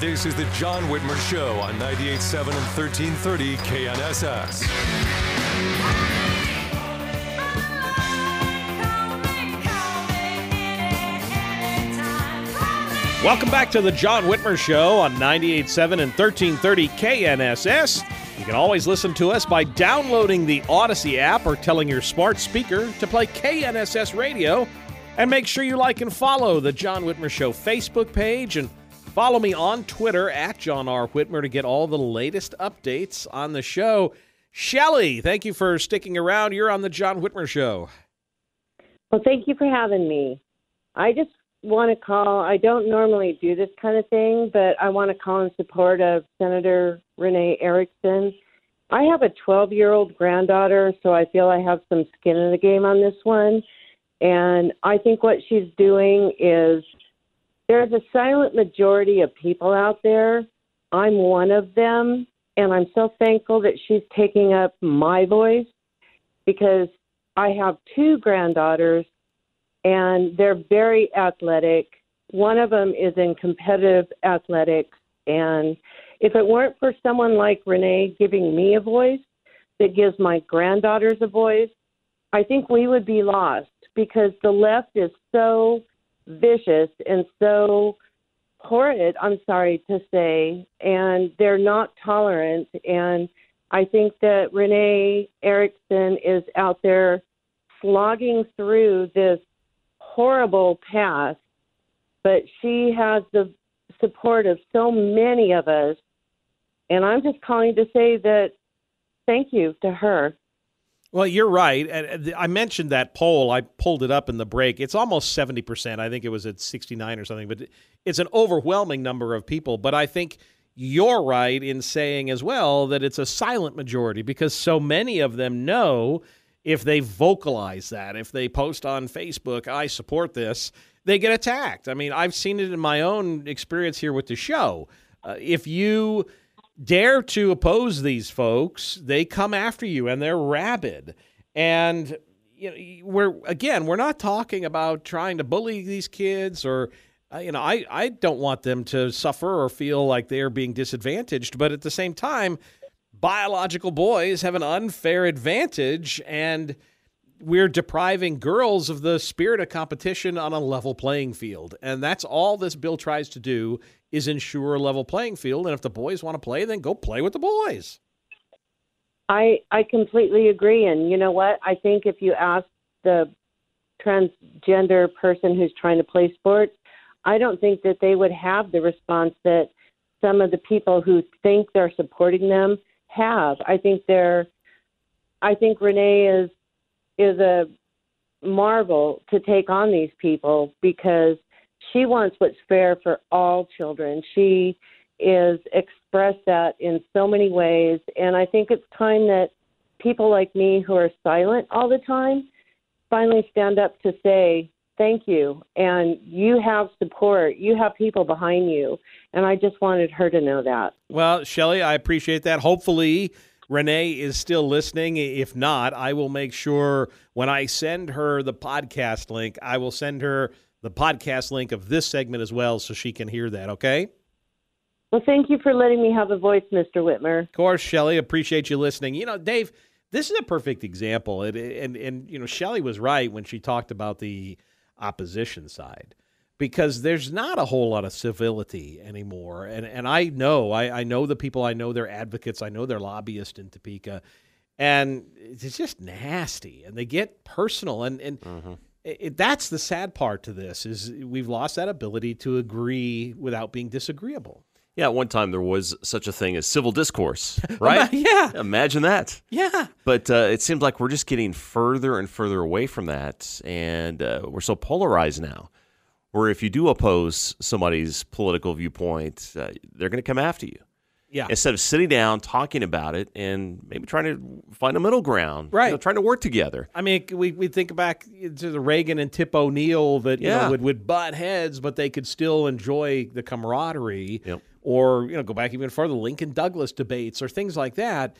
This is the John Whitmer Show on 98.7 and 1330 KNSS. Welcome back to the John Whitmer Show on 98.7 and 1330 KNSS. You can always listen to us by downloading the Audacy app or telling your smart speaker to play KNSS radio. And make sure you like and follow the John Whitmer Show Facebook page and follow me on Twitter at John R. Whitmer to get all the latest updates on the show. Shelly, thank you for sticking around. You're on the John Whitmer Show. Well, thank you for having me. I just want to call. I don't normally do this kind of thing, but I want to call in support of Senator Renee Erickson. I have a 12 year old granddaughter, so I feel I have some skin in the game on this one. And I think what she's doing is there's a silent majority of people out there. I'm one of them, and I'm so thankful that she's taking up my voice because I have two granddaughters and they're very athletic. One of them is in competitive athletics, and if it weren't for someone like Renee giving me a voice that gives my granddaughters a voice, I think we would be lost because the left is so vicious and so horrid, I'm sorry to say, and they're not tolerant. And I think that Renee Erickson is out there slogging through this horrible path, but she has the support of so many of us. And I'm just calling to say that thank you to her. Well, you're right. I mentioned that poll. I pulled it up in the break. It's almost 70%. I think it was at 69 or something, but it's an overwhelming number of people. But I think you're right in saying as well that it's a silent majority because so many of them know if they vocalize that, if they post on Facebook, I support this, they get attacked. I mean, I've seen it in my own experience here with the show. Uh, if you dare to oppose these folks, they come after you and they're rabid. And you know, we're again, we're not talking about trying to bully these kids or uh, you know, I, I don't want them to suffer or feel like they're being disadvantaged, but at the same time, biological boys have an unfair advantage and we're depriving girls of the spirit of competition on a level playing field. And that's all this bill tries to do is ensure a level playing field. And if the boys want to play, then go play with the boys. I I completely agree. And you know what? I think if you ask the transgender person who's trying to play sports, I don't think that they would have the response that some of the people who think they're supporting them have. I think they're I think Renee is is a marvel to take on these people because she wants what's fair for all children. She is expressed that in so many ways and I think it's time that people like me who are silent all the time finally stand up to say thank you and you have support. You have people behind you and i just wanted her to know that. Well shelly i appreciate that. Hopefully renee is still listening if not i will make sure when i send her the podcast link i will send her the podcast link of this segment as well so she can hear that okay well thank you for letting me have a voice mr whitmer of course shelly appreciate you listening you know dave This is a perfect example. And and, and you know, Shelley was right when she talked about the opposition side. Because there's not a whole lot of civility anymore. And and I know, I, I know the people I know they're advocates, I know they're lobbyists in Topeka. And it's just nasty. And they get personal and, and Mm-hmm. it, that's the sad part to this is we've lost that ability to agree without being disagreeable. Yeah, at one time there was such a thing as civil discourse, right? yeah. Imagine that. Yeah. But uh, it seems like we're just getting further and further away from that. And uh, we're so polarized now, where if you do oppose somebody's political viewpoint, uh, they're going to come after you. Yeah. Instead of sitting down, talking about it, and maybe trying to find a middle ground, you Right. know, trying to work together. I mean, we, we think back to the Reagan and Tip O'Neill that you Yeah. know, would, would butt heads, but they could still enjoy the camaraderie. Yep. Or you know, go back even further, Lincoln Douglas debates or things like that.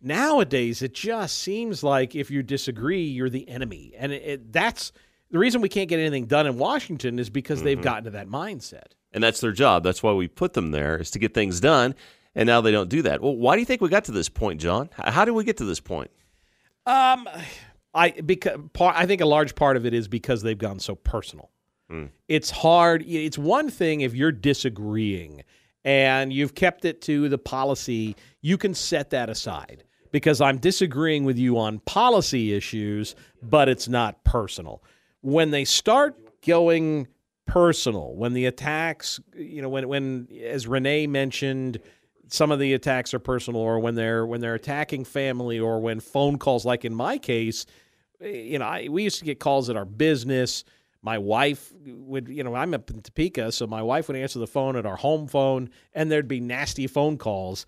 Nowadays, it just seems like if you disagree, you're the enemy, and it, it, that's the reason we can't get anything done in Washington is because Mm-hmm. they've gotten to that mindset. And that's their job. That's why we put them there, is to get things done. And now they don't do that. Well, why do you think we got to this point, John? How did we get to this point? Um, I because part I think a large part of it is because they've gone so personal. It's hard. It's one thing if you're disagreeing and you've kept it to the policy, you can set that aside because I'm disagreeing with you on policy issues, but it's not personal. When they start going personal, when the attacks, you know, when when as Renee mentioned, some of the attacks are personal, or when they're when they're attacking family, or when phone calls, like in my case, eh, you know, I, we used to get calls at our business. My wife would, you know, I'm up in Topeka, so my wife would answer the phone at our home phone, and there'd be nasty phone calls.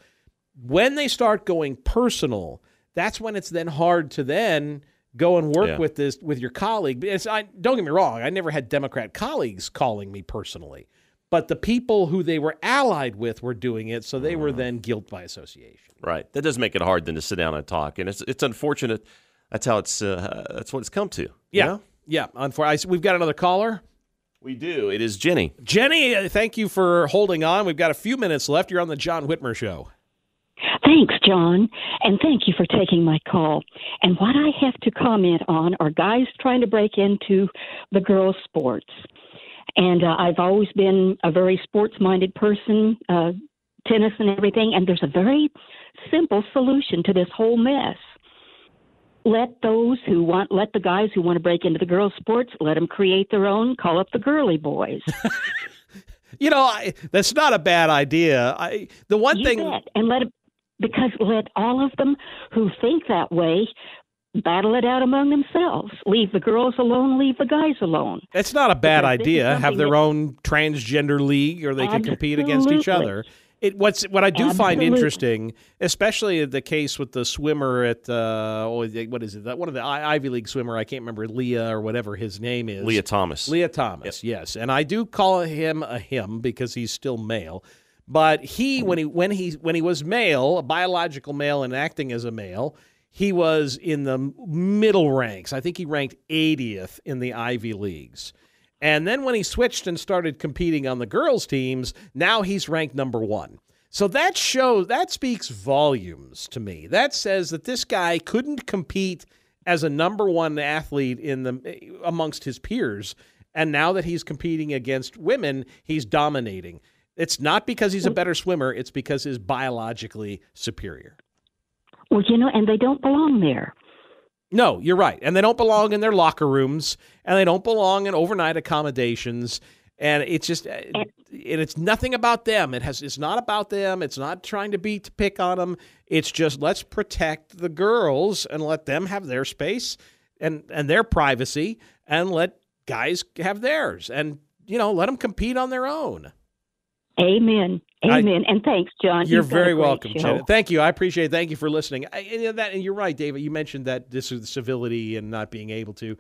When they start going personal, that's when it's then hard to then go and work Yeah. with this with your colleague. It's, I, don't get me wrong, I never had Democrat colleagues calling me personally, but the people who they were allied with were doing it, so they were then guilt by association. Right. That does make it hard then to sit down and talk, and it's it's unfortunate. That's how it's uh, that's what it's come to. you Yeah, know? yeah. Unfortunately, we've got another caller. we do. It is Jenny. Jenny, uh, thank you for holding on. We've got a few minutes left. You're on the John Whitmer Show. Thanks, John, and thank you for taking my call. And what I have to comment on are guys trying to break into the girls' sports. And uh, I've always been a very sports minded person, uh, tennis and everything, and there's a very simple solution to this whole mess. Let those who want, let the guys who want to break into the girls' sports, let them create their own, call up the girly boys. You know, I, that's not a bad idea. I the one you thing bet. and let it, because let all of them who think that way battle it out among themselves. Leave the girls alone. Leave the guys alone. It's not a bad Because idea. Have their own transgender league, or they can compete against each other. It what's what I do find interesting, especially the case with the swimmer at uh, oh, what is it? That one of the I- Ivy League swimmer. I can't remember Lia or whatever his name is. Lia Thomas. Lia Thomas, yes, and I do call him a him because he's still male. But he, when he when he when he was male, a biological male, and acting as a male, he was in the middle ranks. I think he ranked 80th in the Ivy leagues. And then when he switched and started competing on the girls' teams, now he's ranked number one. So that shows that speaks volumes to me. That says that this guy couldn't compete as a number one athlete in the amongst his peers, and now that he's competing against women, he's dominating. It's not because he's a better swimmer; it's because he's biologically superior. Well, you know, and they don't belong there. No, you're right. And they don't belong in their locker rooms and they don't belong in overnight accommodations. And it's just, uh, and it's nothing about them. It has, it's not about them. It's not trying to be to pick on them. It's just let's protect the girls and let them have their space and and their privacy, and let guys have theirs, and you know let them compete on their own. Amen. I- Amen. and thanks, John. You're You've got a very welcome, show. Janet. Thank you. I appreciate it. Thank you for listening. I, and, you know, that, and you're right, David. You mentioned that this is the civility and not being able to.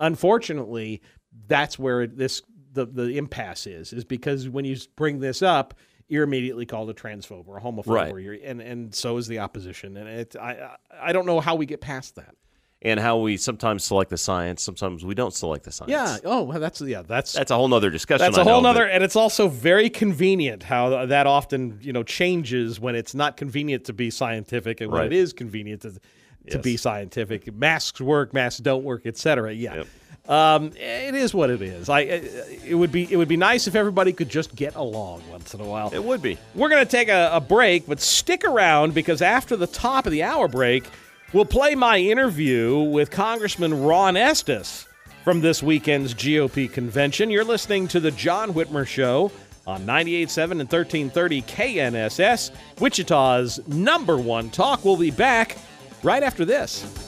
Unfortunately, that's where this the the impasse is. Is because when you bring this up, you're immediately called a transphobe or a homophobe, Right. or you're, and and so is the opposition. And it, I I I don't know how we get past that. And how we sometimes select the science, sometimes we don't select the science. Yeah. Oh, well, that's yeah. That's That's a whole nother discussion. That's a I know, whole but- nother, and it's also very convenient how that often you know changes when it's not convenient to be scientific and when it is convenient to. to be scientific. Masks work, masks don't work, etc. Yeah. Um, it is what it is. I it would be it would be nice if everybody could just get along once in a while. It would be. We're going to take a, a break, but stick around because after the top of the hour break, we'll play my interview with Congressman Ron Estes from this weekend's GOP convention. You're listening to The John Whitmer Show on 98.7 and 1330 KNSS, Wichita's number one talk. We'll be back right after this.